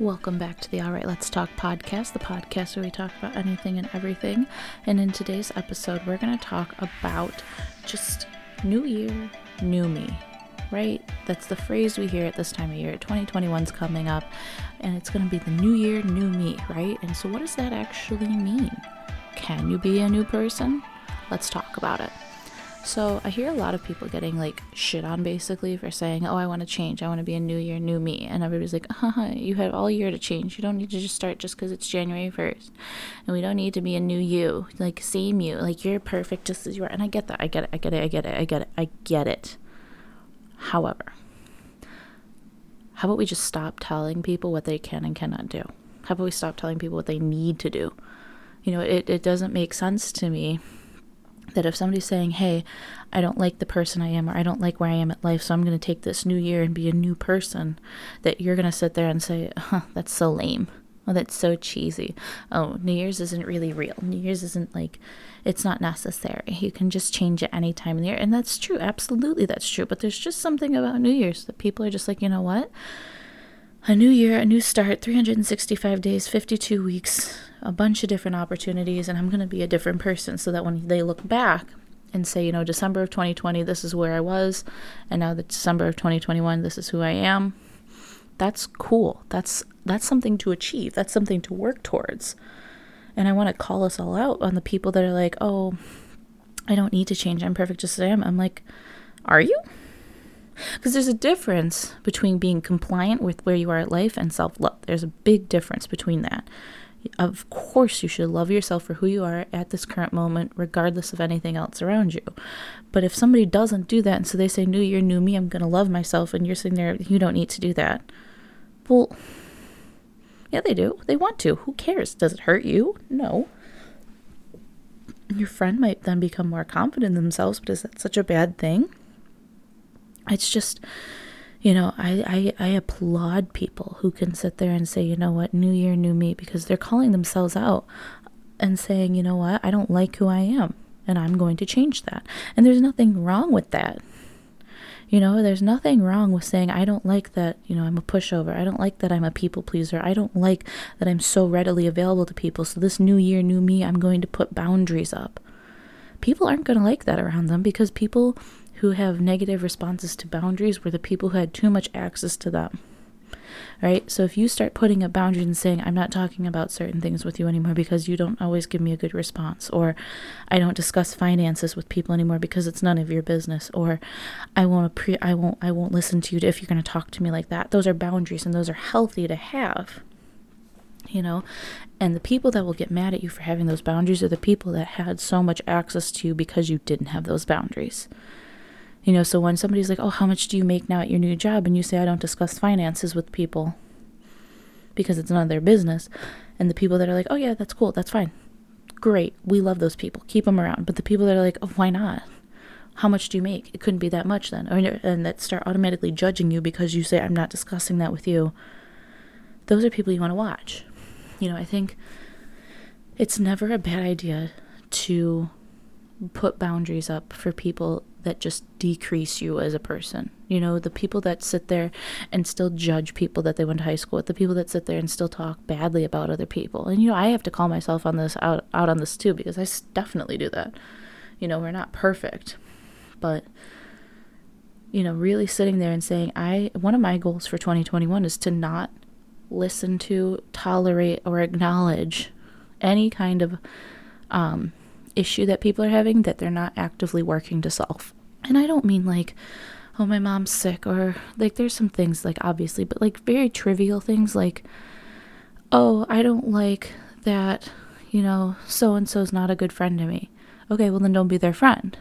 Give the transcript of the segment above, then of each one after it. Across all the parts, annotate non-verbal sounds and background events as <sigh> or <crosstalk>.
Welcome back to the All Right Let's Talk podcast, the podcast where we talk about anything and everything. And in today's episode, we're going to talk about just new year, new me, right? That's the phrase we hear at this time of year. 2021's coming up, and it's going to be the new year, new me, right? And so, what does that actually mean? Can you be a new person? Let's talk about it. So I hear a lot of people getting like shit on basically for saying, "Oh, I want to change. I want to be a new year, new me." And everybody's like, "Haha, <laughs> uh-huh, you have all year to change. You don't need to just start just because it's January 1st. And we don't need to be a new you, like same you. Like you're perfect just as you are." And I get that. I get it. I get it. I get it. I get it. I get it. However, how about we just stop telling people what they can and cannot do? How about we stop telling people what they need to do? You know, it, it doesn't make sense to me that if somebody's saying, hey, I don't like the person I am or I don't like where I am at life, so I'm going to take this new year and be a new person, that you're going to sit there and say, huh, that's so lame. Oh, that's so cheesy. Oh, New Year's isn't really real. New Year's isn't like, it's not necessary. You can just change it any time in the year. And that's true. Absolutely, that's true. But there's just something about New Year's that people are just like, you know what? A new year, a new start, 365 days, 52 weeks a bunch of different opportunities and I'm going to be a different person so that when they look back and say, you know, December of 2020, this is where I was, and now the December of 2021, this is who I am. That's cool. That's that's something to achieve. That's something to work towards. And I want to call us all out on the people that are like, "Oh, I don't need to change. I'm perfect just as I am." I'm like, "Are you?" Because there's a difference between being compliant with where you are at life and self love. There's a big difference between that. Of course, you should love yourself for who you are at this current moment, regardless of anything else around you. But if somebody doesn't do that, and so they say, New year, new me, I'm going to love myself, and you're sitting there, you don't need to do that. Well, yeah, they do. They want to. Who cares? Does it hurt you? No. Your friend might then become more confident in themselves, but is that such a bad thing? It's just you know, I, I, I applaud people who can sit there and say, you know what, new year, new me, because they're calling themselves out and saying, you know what, I don't like who I am and I'm going to change that. And there's nothing wrong with that. You know, there's nothing wrong with saying, I don't like that, you know, I'm a pushover. I don't like that I'm a people pleaser. I don't like that I'm so readily available to people. So this new year, new me, I'm going to put boundaries up. People aren't going to like that around them because people who have negative responses to boundaries were the people who had too much access to them. Right? So if you start putting up boundaries and saying, I'm not talking about certain things with you anymore because you don't always give me a good response, or I don't discuss finances with people anymore because it's none of your business, or I won't pre- I won't I won't listen to you if you're going to talk to me like that. Those are boundaries and those are healthy to have. You know, and the people that will get mad at you for having those boundaries are the people that had so much access to you because you didn't have those boundaries. You know, so when somebody's like, oh, how much do you make now at your new job? And you say, I don't discuss finances with people because it's none of their business. And the people that are like, oh, yeah, that's cool, that's fine. Great. We love those people. Keep them around. But the people that are like, oh, why not? How much do you make? It couldn't be that much then. and that start automatically judging you because you say, I'm not discussing that with you. Those are people you want to watch. You know, I think it's never a bad idea to put boundaries up for people that just decrease you as a person. You know, the people that sit there and still judge people that they went to high school with, the people that sit there and still talk badly about other people. And you know, I have to call myself on this out out on this too because I definitely do that. You know, we're not perfect, but you know, really sitting there and saying, I one of my goals for 2021 is to not listen to, tolerate, or acknowledge any kind of um, issue that people are having that they're not actively working to solve. And I don't mean like, oh, my mom's sick, or like there's some things like obviously, but like very trivial things like, oh, I don't like that, you know, so and so's not a good friend to me. Okay, well then don't be their friend.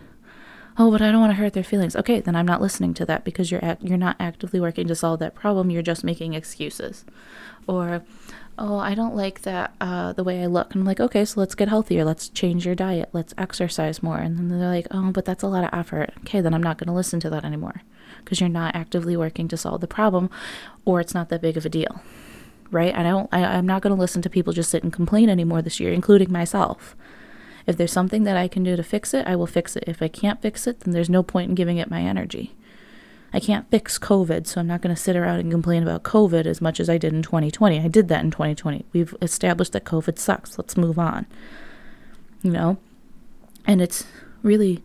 Oh, but I don't want to hurt their feelings. Okay, then I'm not listening to that because you're act- you're not actively working to solve that problem. You're just making excuses. Or oh, I don't like that, uh, the way I look. And I'm like, okay, so let's get healthier. Let's change your diet. Let's exercise more. And then they're like, oh, but that's a lot of effort. Okay, then I'm not going to listen to that anymore because you're not actively working to solve the problem or it's not that big of a deal. Right? I don't, I, I'm not going to listen to people just sit and complain anymore this year, including myself. If there's something that I can do to fix it, I will fix it. If I can't fix it, then there's no point in giving it my energy. I can't fix COVID, so I'm not going to sit around and complain about COVID as much as I did in 2020. I did that in 2020. We've established that COVID sucks. Let's move on. You know? And it's really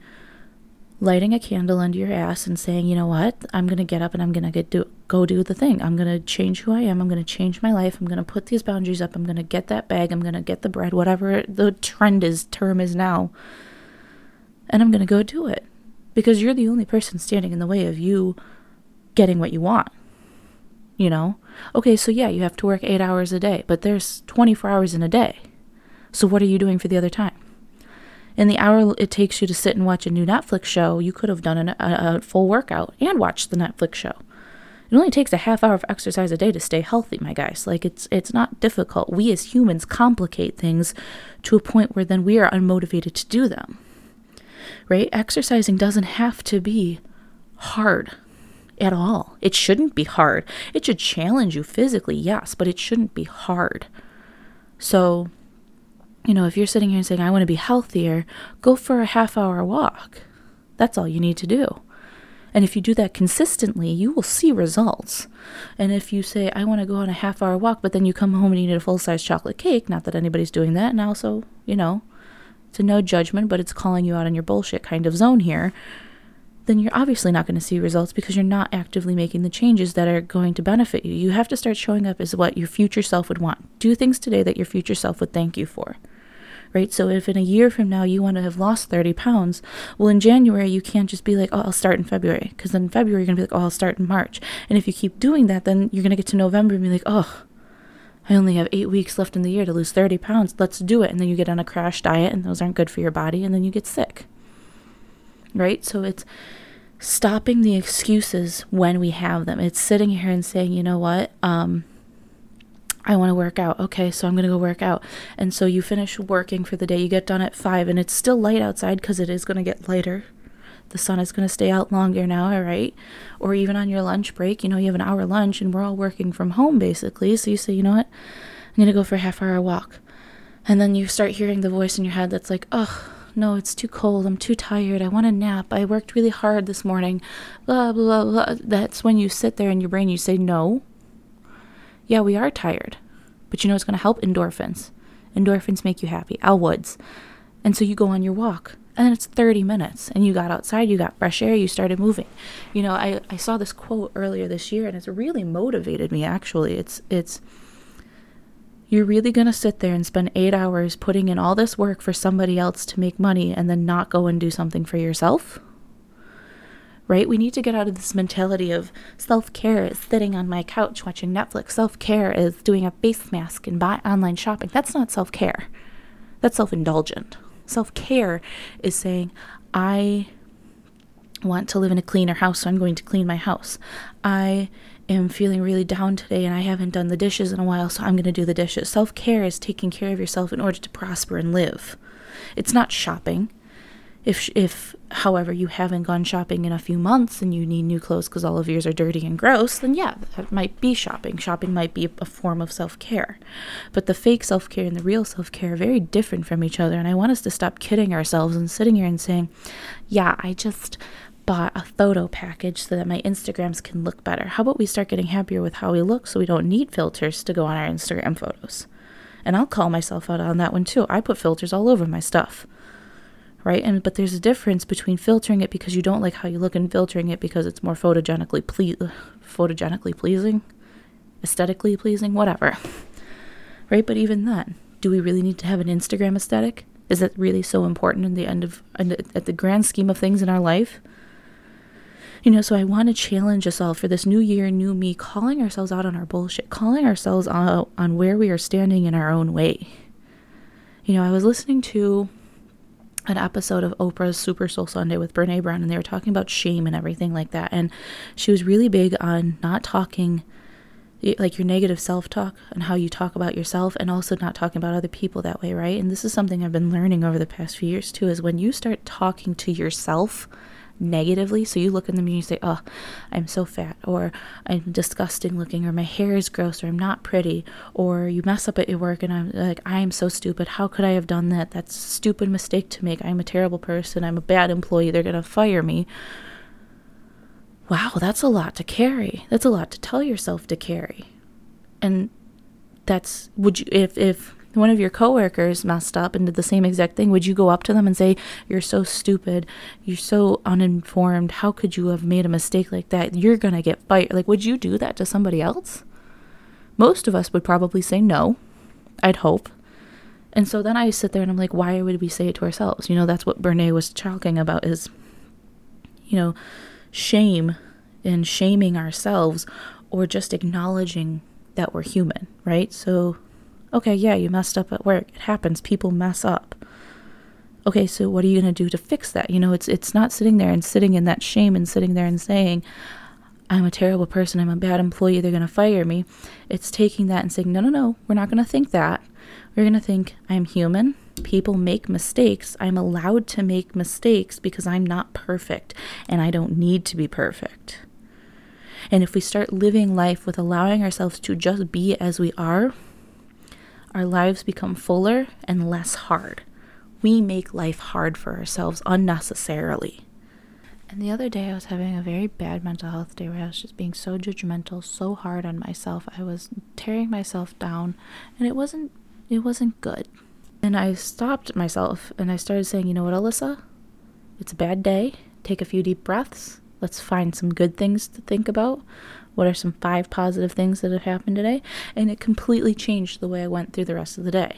lighting a candle under your ass and saying, you know what? I'm going to get up and I'm going to get do go do the thing. I'm going to change who I am. I'm going to change my life. I'm going to put these boundaries up. I'm going to get that bag. I'm going to get the bread, whatever the trend is, term is now. And I'm going to go do it because you're the only person standing in the way of you getting what you want. You know? Okay, so yeah, you have to work eight hours a day, but there's 24 hours in a day. So what are you doing for the other time? In the hour it takes you to sit and watch a new Netflix show, you could have done an, a, a full workout and watched the Netflix show. It only takes a half hour of exercise a day to stay healthy, my guys. Like it's it's not difficult. We as humans complicate things to a point where then we are unmotivated to do them right? Exercising doesn't have to be hard at all. It shouldn't be hard. It should challenge you physically, yes, but it shouldn't be hard. So, you know, if you're sitting here and saying, I want to be healthier, go for a half hour walk. That's all you need to do. And if you do that consistently, you will see results. And if you say, I want to go on a half hour walk, but then you come home and eat a full size chocolate cake, not that anybody's doing that, and also, you know, a no judgment, but it's calling you out on your bullshit kind of zone here, then you're obviously not going to see results because you're not actively making the changes that are going to benefit you. You have to start showing up as what your future self would want. Do things today that your future self would thank you for. Right? So if in a year from now you want to have lost 30 pounds, well, in January you can't just be like, oh, I'll start in February. Because then in February you're going to be like, oh, I'll start in March. And if you keep doing that, then you're going to get to November and be like, oh, I only have eight weeks left in the year to lose 30 pounds. Let's do it. And then you get on a crash diet, and those aren't good for your body, and then you get sick. Right? So it's stopping the excuses when we have them. It's sitting here and saying, you know what? Um, I want to work out. Okay, so I'm going to go work out. And so you finish working for the day. You get done at five, and it's still light outside because it is going to get lighter the sun is going to stay out longer now, all right? Or even on your lunch break, you know, you have an hour lunch and we're all working from home basically. So you say, you know what? I'm going to go for a half hour walk. And then you start hearing the voice in your head that's like, oh, no, it's too cold. I'm too tired. I want a nap. I worked really hard this morning. Blah, blah, blah. That's when you sit there in your brain, you say, no. Yeah, we are tired. But you know what's going to help? Endorphins. Endorphins make you happy. Elle Woods. And so you go on your walk and it's 30 minutes and you got outside you got fresh air you started moving. You know i, I saw this quote earlier this year and it's really motivated me actually. It's it's you're really going to sit there and spend eight hours putting in all this work for somebody else to make money and then not go and do something for yourself? Right? We need to get out of this mentality of self-care is sitting on my couch watching netflix. Self-care is doing a face mask and buy online shopping. That's not self-care. That's self-indulgent Self care is saying, I want to live in a cleaner house, so I'm going to clean my house. I am feeling really down today and I haven't done the dishes in a while, so I'm going to do the dishes. Self care is taking care of yourself in order to prosper and live. It's not shopping. If, if, however, you haven't gone shopping in a few months and you need new clothes because all of yours are dirty and gross, then yeah, that might be shopping. Shopping might be a form of self care. But the fake self care and the real self care are very different from each other. And I want us to stop kidding ourselves and sitting here and saying, yeah, I just bought a photo package so that my Instagrams can look better. How about we start getting happier with how we look so we don't need filters to go on our Instagram photos? And I'll call myself out on that one too. I put filters all over my stuff right? And but there's a difference between filtering it because you don't like how you look and filtering it because it's more photogenically ple- photogenically pleasing, aesthetically pleasing, whatever. Right? But even then, do we really need to have an Instagram aesthetic? Is that really so important in the end of at the grand scheme of things in our life? You know, so I want to challenge us all for this new year, new me, calling ourselves out on our bullshit, calling ourselves out on where we are standing in our own way. You know, I was listening to an episode of Oprah's Super Soul Sunday with Brene Brown, and they were talking about shame and everything like that. And she was really big on not talking like your negative self talk and how you talk about yourself, and also not talking about other people that way, right? And this is something I've been learning over the past few years too is when you start talking to yourself negatively. So you look in the mirror and you say, Oh, I'm so fat, or I'm disgusting looking, or my hair is gross, or I'm not pretty, or you mess up at your work and I'm like, I'm so stupid. How could I have done that? That's a stupid mistake to make. I'm a terrible person. I'm a bad employee. They're going to fire me. wow, that's a lot to carry. That's a lot to tell yourself to carry. And that's would you if if one of your coworkers messed up and did the same exact thing, would you go up to them and say, You're so stupid, you're so uninformed, how could you have made a mistake like that? You're gonna get fired. Like, would you do that to somebody else? Most of us would probably say no, I'd hope. And so then I sit there and I'm like, why would we say it to ourselves? You know, that's what Brene was talking about is, you know, shame and shaming ourselves or just acknowledging that we're human, right? So Okay, yeah, you messed up at work. It happens. People mess up. Okay, so what are you going to do to fix that? You know, it's it's not sitting there and sitting in that shame and sitting there and saying, I'm a terrible person, I'm a bad employee, they're going to fire me. It's taking that and saying, no, no, no, we're not going to think that. We're going to think, I'm human. People make mistakes. I'm allowed to make mistakes because I'm not perfect and I don't need to be perfect. And if we start living life with allowing ourselves to just be as we are, our lives become fuller and less hard. We make life hard for ourselves unnecessarily. And the other day, I was having a very bad mental health day where I was just being so judgmental, so hard on myself. I was tearing myself down, and it wasn't it wasn't good. And I stopped myself and I started saying, "You know what, Alyssa? It's a bad day. Take a few deep breaths. Let's find some good things to think about. What are some five positive things that have happened today? And it completely changed the way I went through the rest of the day.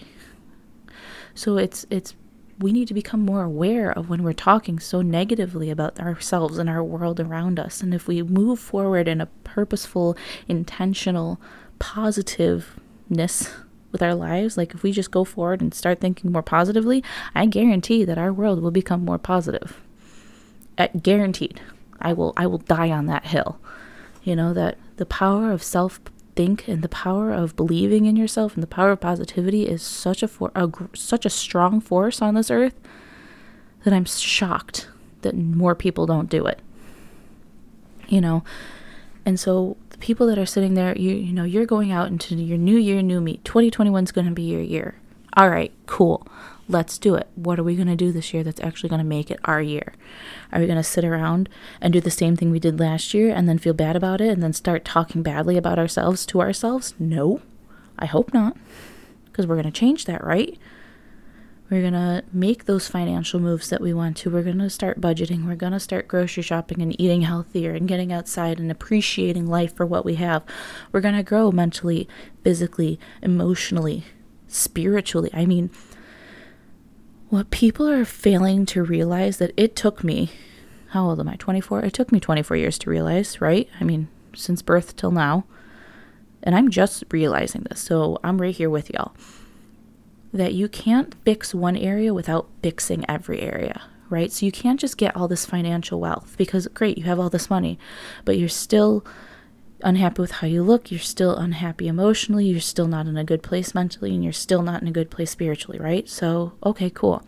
So it's it's we need to become more aware of when we're talking so negatively about ourselves and our world around us. And if we move forward in a purposeful, intentional, positiveness with our lives, like if we just go forward and start thinking more positively, I guarantee that our world will become more positive. Uh, guaranteed. I will I will die on that hill. You know, that the power of self think and the power of believing in yourself and the power of positivity is such a, for- a such a strong force on this earth that I'm shocked that more people don't do it. You know, and so the people that are sitting there, you you know, you're going out into your new year, new me. 2021 is going to be your year. All right, cool. Let's do it. What are we going to do this year that's actually going to make it our year? Are we going to sit around and do the same thing we did last year and then feel bad about it and then start talking badly about ourselves to ourselves? No, I hope not. Because we're going to change that, right? We're going to make those financial moves that we want to. We're going to start budgeting. We're going to start grocery shopping and eating healthier and getting outside and appreciating life for what we have. We're going to grow mentally, physically, emotionally, spiritually. I mean, what people are failing to realize that it took me, how old am I? 24? It took me 24 years to realize, right? I mean, since birth till now. And I'm just realizing this. So I'm right here with y'all. That you can't fix one area without fixing every area, right? So you can't just get all this financial wealth because, great, you have all this money, but you're still unhappy with how you look, you're still unhappy emotionally, you're still not in a good place mentally, and you're still not in a good place spiritually, right? So, okay, cool.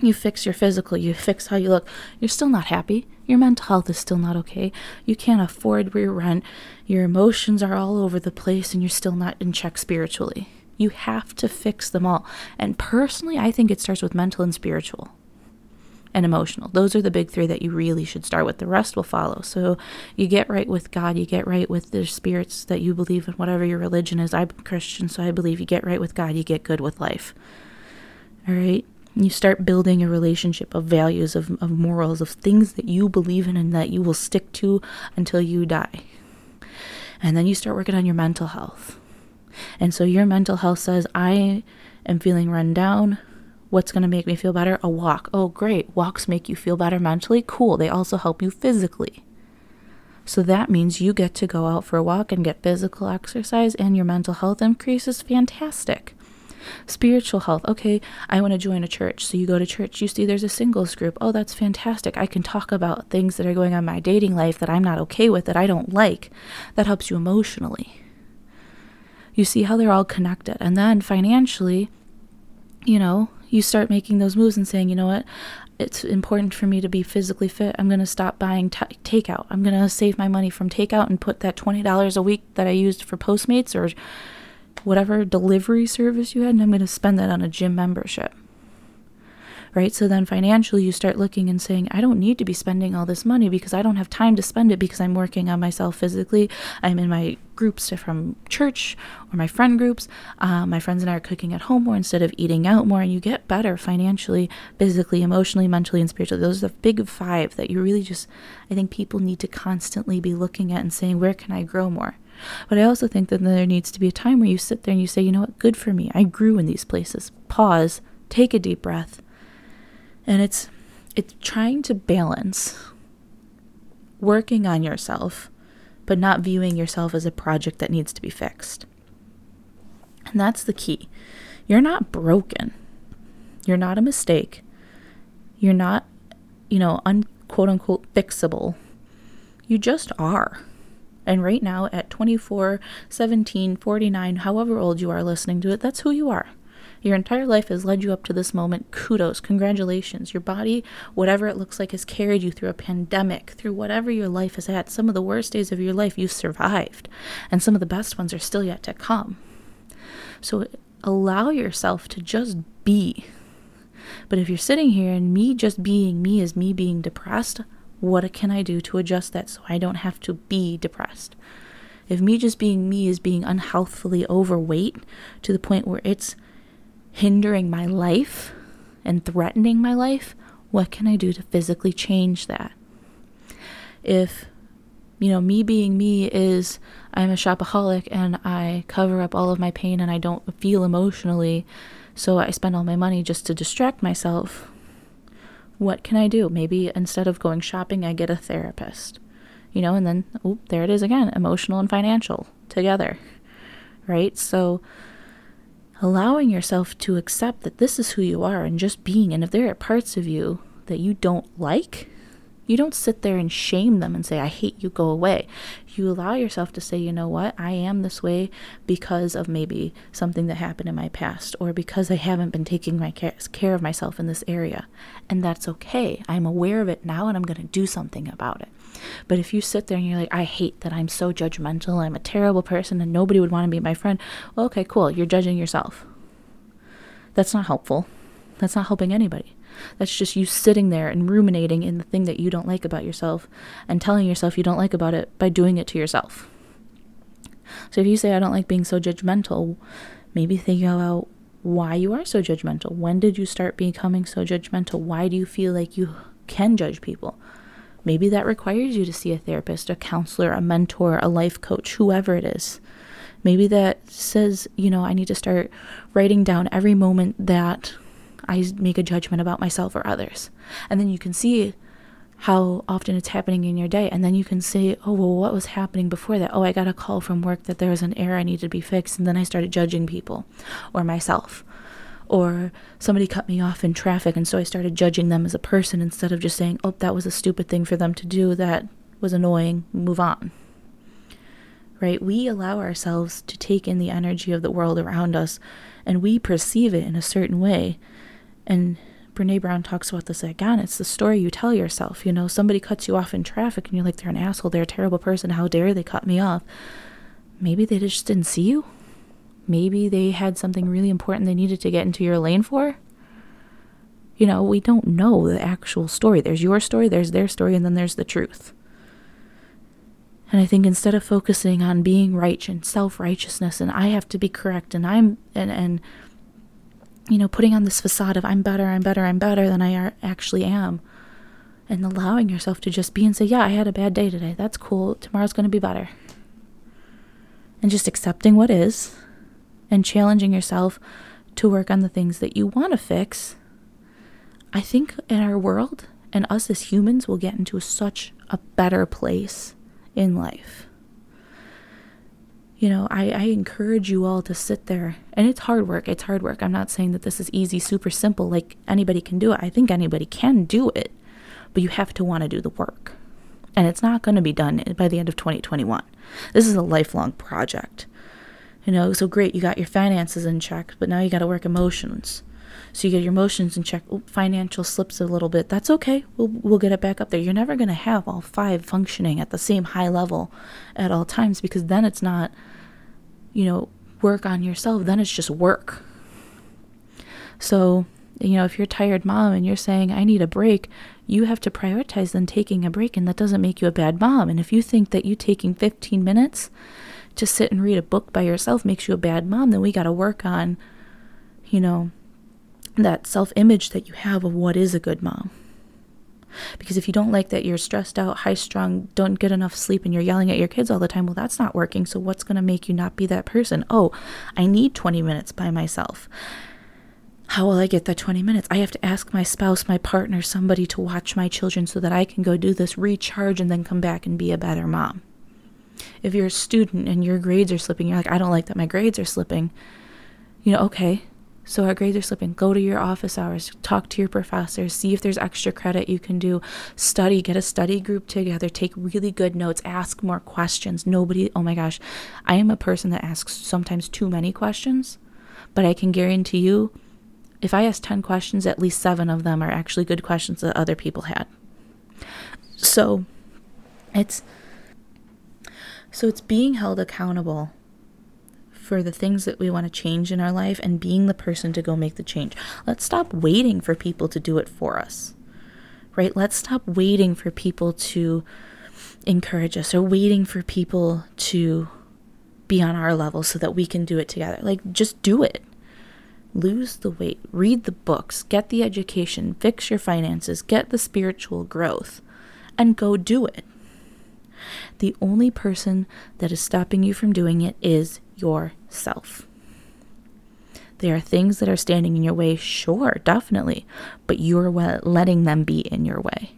You fix your physical, you fix how you look, you're still not happy. Your mental health is still not okay. You can't afford rent. Your emotions are all over the place, and you're still not in check spiritually. You have to fix them all. And personally, I think it starts with mental and spiritual and emotional. Those are the big three that you really should start with. The rest will follow. So you get right with God, you get right with the spirits that you believe in, whatever your religion is. I'm Christian, so I believe you get right with God, you get good with life. All right? You start building a relationship of values, of, of morals, of things that you believe in and that you will stick to until you die. And then you start working on your mental health. And so your mental health says, I am feeling run down. What's going to make me feel better? A walk. Oh, great. Walks make you feel better mentally. Cool. They also help you physically. So that means you get to go out for a walk and get physical exercise and your mental health increases. Fantastic. Spiritual health. Okay, I want to join a church. So you go to church, you see there's a singles group. Oh, that's fantastic. I can talk about things that are going on in my dating life that I'm not okay with, that I don't like. That helps you emotionally. You see how they're all connected. And then financially, you know, you start making those moves and saying, you know what, it's important for me to be physically fit. I'm going to stop buying t- takeout. I'm going to save my money from takeout and put that $20 a week that I used for Postmates or whatever delivery service you had, and I'm going to spend that on a gym membership. Right? So then financially, you start looking and saying, I don't need to be spending all this money because I don't have time to spend it because I'm working on myself physically. I'm in my groups from church or my friend groups. Uh, my friends and I are cooking at home more instead of eating out more, and you get better financially, physically, emotionally, mentally, and spiritually. Those are the big five that you really just, I think people need to constantly be looking at and saying, where can I grow more? But I also think that there needs to be a time where you sit there and you say, you know what, good for me. I grew in these places. Pause, take a deep breath, and it's it's trying to balance working on yourself but not viewing yourself as a project that needs to be fixed. And that's the key. You're not broken. You're not a mistake. You're not, you know, unquote unquote fixable. You just are. And right now at 24, 17, 49, however old you are listening to it, that's who you are. Your entire life has led you up to this moment. Kudos, congratulations. Your body, whatever it looks like, has carried you through a pandemic, through whatever your life has had. Some of the worst days of your life you've survived, and some of the best ones are still yet to come. So allow yourself to just be. But if you're sitting here and me just being me is me being depressed, what can I do to adjust that so I don't have to be depressed? If me just being me is being unhealthfully overweight to the point where it's hindering my life and threatening my life, what can I do to physically change that? If, you know, me being me is I'm a shopaholic and I cover up all of my pain and I don't feel emotionally, so I spend all my money just to distract myself. What can I do? Maybe instead of going shopping, I get a therapist. You know, and then, oh, there it is again emotional and financial together. Right? So, allowing yourself to accept that this is who you are and just being. And if there are parts of you that you don't like, you don't sit there and shame them and say, I hate you, go away. You allow yourself to say, you know what, I am this way because of maybe something that happened in my past or because I haven't been taking my care of myself in this area. And that's okay. I'm aware of it now and I'm going to do something about it. But if you sit there and you're like, I hate that I'm so judgmental, I'm a terrible person, and nobody would want to be my friend, well, okay, cool. You're judging yourself. That's not helpful. That's not helping anybody. That's just you sitting there and ruminating in the thing that you don't like about yourself and telling yourself you don't like about it by doing it to yourself. So if you say, I don't like being so judgmental, maybe think about why you are so judgmental. When did you start becoming so judgmental? Why do you feel like you can judge people? Maybe that requires you to see a therapist, a counselor, a mentor, a life coach, whoever it is. Maybe that says, you know, I need to start writing down every moment that I make a judgment about myself or others. And then you can see how often it's happening in your day. And then you can say, oh, well, what was happening before that? Oh, I got a call from work that there was an error I needed to be fixed. And then I started judging people or myself or somebody cut me off in traffic and so I started judging them as a person instead of just saying, "Oh, that was a stupid thing for them to do. That was annoying. Move on." Right? We allow ourselves to take in the energy of the world around us and we perceive it in a certain way. And Brene Brown talks about this again. It's the story you tell yourself. You know, somebody cuts you off in traffic and you're like, they're an asshole, they're a terrible person, how dare they cut me off? Maybe they just didn't see you. Maybe they had something really important they needed to get into your lane for. You know, we don't know the actual story. There's your story, there's their story, and then there's the truth. And I think instead of focusing on being right and self righteousness and I have to be correct and I'm, and, and, you know, putting on this facade of I'm better, I'm better, I'm better than I actually am, and allowing yourself to just be and say, Yeah, I had a bad day today. That's cool. Tomorrow's going to be better. And just accepting what is and challenging yourself to work on the things that you want to fix, I think in our world and us as humans will get into such a better place in life. You know, I, I encourage you all to sit there, and it's hard work. It's hard work. I'm not saying that this is easy, super simple, like anybody can do it. I think anybody can do it, but you have to want to do the work. And it's not going to be done by the end of 2021. This is a lifelong project. You know, so great, you got your finances in check, but now you got to work emotions. So you get your emotions in check. Ooh, financial slips a little bit. That's okay. We'll we'll get it back up there. You're never going to have all five functioning at the same high level at all times because then it's not you know, work on yourself. Then it's just work. So You know, if you're a tired mom and you're saying, I need a break, you have to prioritize then taking a break, and that doesn't make you a bad mom. And if you think that you taking 15 minutes to sit and read a book by yourself makes you a bad mom, then we got to work on, you know, that self image that you have of what is a good mom. Because if you don't like that you're stressed out, high strung, don't get enough sleep, and you're yelling at your kids all the time, well, that's not working. So, what's going to make you not be that person? Oh, I need 20 minutes by myself. How will I get that 20 minutes? I have to ask my spouse, my partner, somebody to watch my children so that I can go do this, recharge, and then come back and be a better mom. If you're a student and your grades are slipping, you're like, I don't like that my grades are slipping. You know, okay, so our grades are slipping. Go to your office hours, talk to your professors, see if there's extra credit you can do. Study, get a study group together, take really good notes, ask more questions. Nobody, oh my gosh, I am a person that asks sometimes too many questions, but I can guarantee you, if I ask 10 questions, at least seven of them are actually good questions that other people had. So it's so it's being held accountable for the things that we want to change in our life and being the person to go make the change. Let's stop waiting for people to do it for us, right? Let's stop waiting for people to encourage us or waiting for people to be on our level so that we can do it together. Like, just do it. Lose the weight, read the books, get the education, fix your finances, get the spiritual growth, and go do it. The only person that is stopping you from doing it is yourself. There are things that are standing in your way, sure, definitely, but you're letting them be in your way.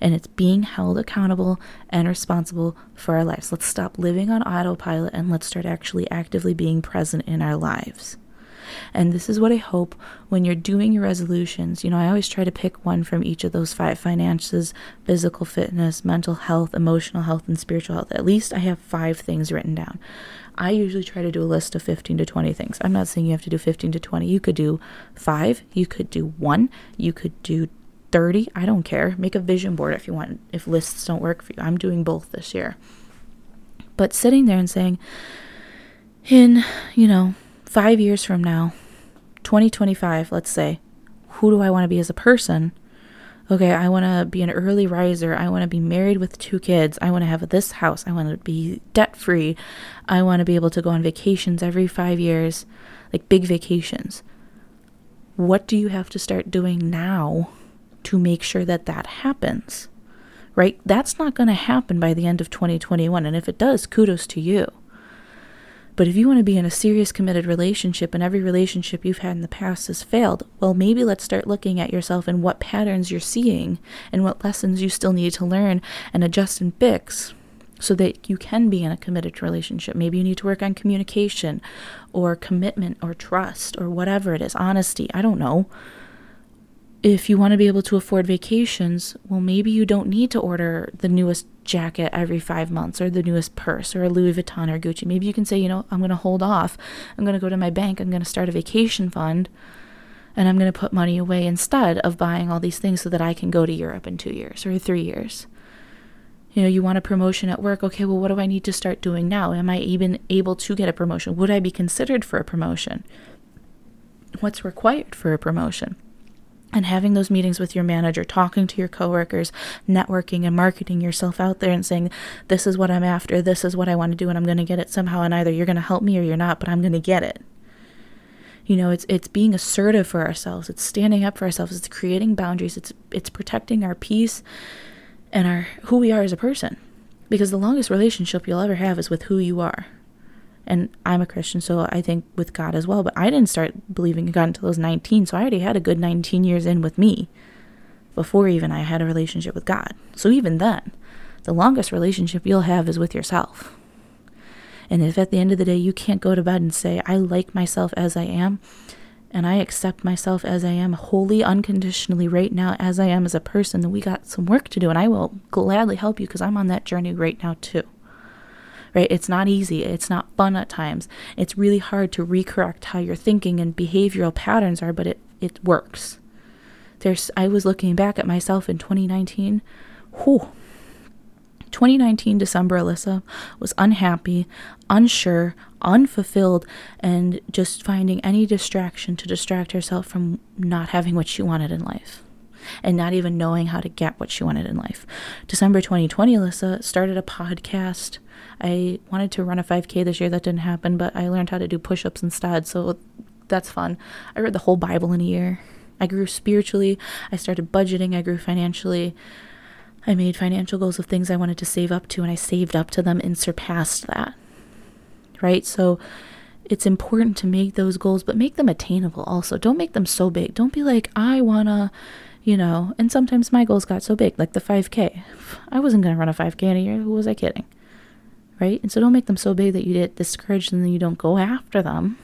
And it's being held accountable and responsible for our lives. Let's stop living on autopilot and let's start actually actively being present in our lives. And this is what I hope when you're doing your resolutions. You know, I always try to pick one from each of those five finances, physical fitness, mental health, emotional health, and spiritual health. At least I have five things written down. I usually try to do a list of 15 to 20 things. I'm not saying you have to do 15 to 20. You could do five, you could do one, you could do 30. I don't care. Make a vision board if you want, if lists don't work for you. I'm doing both this year. But sitting there and saying, in, you know, five years from now, 2025, let's say, who do I want to be as a person? Okay, I want to be an early riser. I want to be married with two kids. I want to have this house. I want to be debt free. I want to be able to go on vacations every five years, like big vacations. What do you have to start doing now to make sure that that happens? Right? That's not going to happen by the end of 2021. And if it does, kudos to you. But if you want to be in a serious committed relationship and every relationship you've had in the past has failed, well, maybe let's start looking at yourself and what patterns you're seeing and what lessons you still need to learn and adjust and fix so that you can be in a committed relationship. Maybe you need to work on communication or commitment or trust or whatever it is, honesty. I don't know if you want to be able to afford vacations, well, maybe you don't need to order the newest jacket every five months or the newest purse or a Louis Vuitton or Gucci. Maybe you can say, you know, I'm going to hold off. I'm going to go to my bank. I'm going to start a vacation fund and I'm going to put money away instead of buying all these things so that I can go to Europe in two years or three years. You know, you want a promotion at work. Okay, well, what do I need to start doing now? Am I even able to get a promotion? Would I be considered for a promotion? What's required for a promotion? And having those meetings with your manager, talking to your coworkers, networking and marketing yourself out there and saying, This is what I'm after, this is what I want to do, and I'm going to get it somehow. And either you're going to help me or you're not, but I'm going to get it. You know, it's it's being assertive for ourselves. It's standing up for ourselves. It's creating boundaries. It's it's protecting our peace and our who we are as a person. Because the longest relationship you'll ever have is with who you are and I'm a Christian, so I think with God as well. But I didn't start believing in God until I was 19, so I already had a good 19 years in with me before even I had a relationship with God. So even then, the longest relationship you'll have is with yourself. And if at the end of the day you can't go to bed and say, I like myself as I am, and I accept myself as I am wholly, unconditionally, right now, as I am as a person, then we got some work to do. And I will gladly help you because I'm on that journey right now, too right? It's not easy. It's not fun at times. It's really hard to recorrect how your thinking and behavioral patterns are, but it, it works. There's I was looking back at myself in 2019. Whew. 2019 December Alyssa was unhappy, unsure, unfulfilled, and just finding any distraction to distract herself from not having what she wanted in life and not even knowing how to get what she wanted in life. December 2020, Alyssa started a podcast. I wanted to run a 5K this year. That didn't happen, but I learned how to do push ups instead. So that's fun. I read the whole Bible in a year. I grew spiritually. I started budgeting. I grew financially. I made financial goals of things I wanted to save up to, and I saved up to them and surpassed that. Right? So it's important to make those goals, but make them attainable also. Don't make them so big. Don't be like, I want to, you know, and sometimes my goals got so big, like the 5K. I wasn't going to run a 5K in a year. Who was I kidding? Right? And so don't make them so big that you get discouraged and then you don't go after them.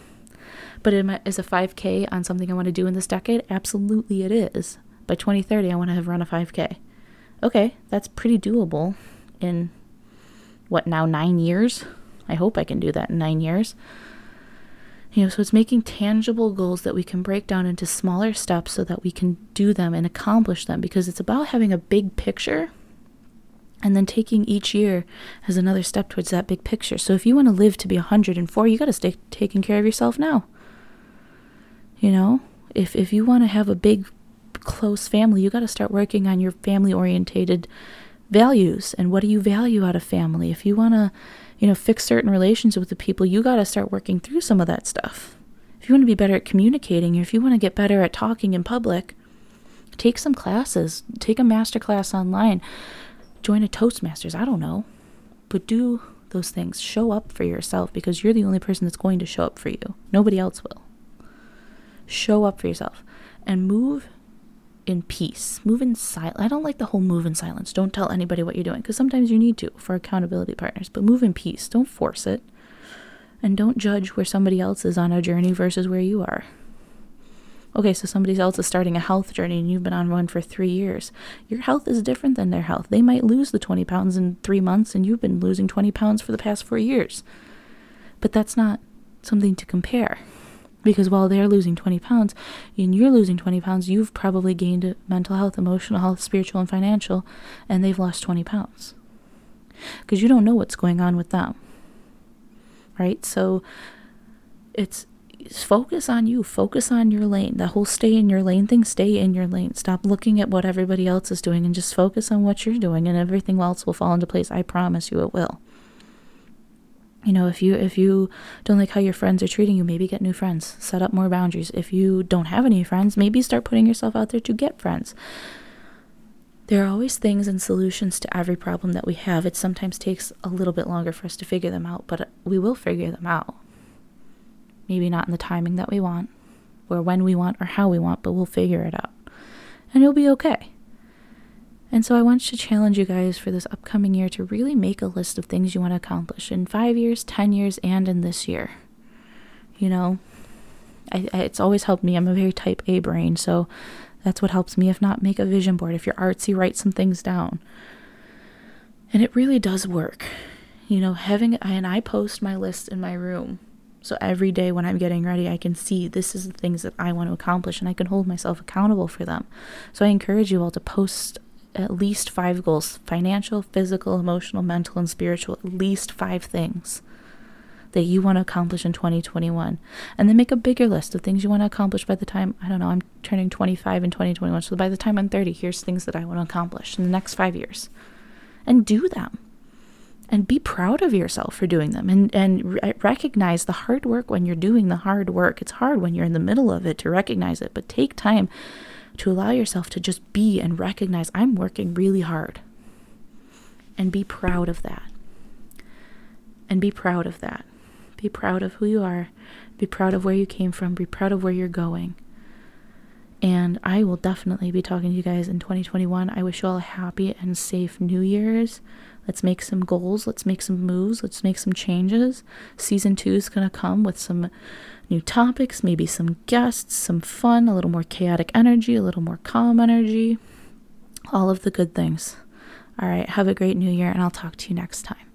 But is a 5K on something I want to do in this decade? Absolutely it is. By 2030, I want to have run a 5K okay, that's pretty doable in what now, nine years? I hope I can do that in nine years. You know, so it's making tangible goals that we can break down into smaller steps so that we can do them and accomplish them because it's about having a big picture and then taking each year as another step towards that big picture. So if you want to live to be 104, you got to stay taking care of yourself now. You know, if if you want to have a big close family, you got to start working on your family orientated values and what do you value out of family. If you want to, you know, fix certain relations with the people, you got to start working through some of that stuff. If you want to be better at communicating, or if you want to get better at talking in public, take some classes, take a master class online, join a Toastmasters, I don't know. But do those things. Show up for yourself because you're the only person that's going to show up for you. Nobody else will. Show up for yourself and move in peace. Move in silence. I don't like the whole move in silence. Don't tell anybody what you're doing because sometimes you need to for accountability partners, but move in peace. Don't force it. And don't judge where somebody else is on a journey versus where you are. Okay, so somebody else is starting a health journey and you've been on one for three years. Your health is different than their health. They might lose the 20 pounds in three months and you've been losing 20 pounds for the past four years. But that's not something to compare. Because while they're losing 20 pounds and you're losing 20 pounds, you've probably gained mental health, emotional health, spiritual, and financial, and they've lost 20 pounds. Because you don't know what's going on with them. Right? So it's focus on you, focus on your lane. The whole stay in your lane thing, stay in your lane. Stop looking at what everybody else is doing and just focus on what you're doing, and everything else will fall into place. I promise you it will you know if you if you don't like how your friends are treating you maybe get new friends. Set up more boundaries. If you don't have any friends maybe start putting yourself out there to get friends. There are always things and solutions to every problem that we have. It sometimes takes a little bit longer for us to figure them out but we will figure them out. Maybe not in the timing that we want or when we want or how we want but we'll figure it out. And you'll be okay and so I want to challenge you guys for this upcoming year to really make a list of things you want to accomplish in five years, 10 years, and in this year. You know, I, I, it's always helped me. I'm a very type A brain, so that's what helps me. If not, make a vision board. If you're artsy, write some things down. And it really does work. You know, having, and I post my list in my room. So every day when I'm getting ready, I can see this is the things that I want to accomplish and I can hold myself accountable for them. So I encourage you all to post at least five goals financial, physical, emotional, mental, and spiritual. At least five things that you want to accomplish in 2021. And then make a bigger list of things you want to accomplish by the time, I don't know, I'm turning 25 in 2021. So by the time I'm 30, here's things that I want to accomplish in the next five years. And do them. And be proud of yourself for doing them and, and re- recognize the hard work when you're doing the hard work. It's hard when you're in the middle of it to recognize it, but take time to allow yourself to just be and recognize I'm working really hard and be proud of that. And be proud of that. Be proud of who you are. Be proud of where you came from. Be proud of where you're going. And I will definitely be talking to you guys in 2021. I wish you all a happy and safe New Year's. Let's make some goals. Let's make some moves. Let's make some changes. Season two is going to come with some new topics, maybe some guests, some fun, a little more chaotic energy, a little more calm energy, all of the good things. All right, have a great new year, and I'll talk to you next time.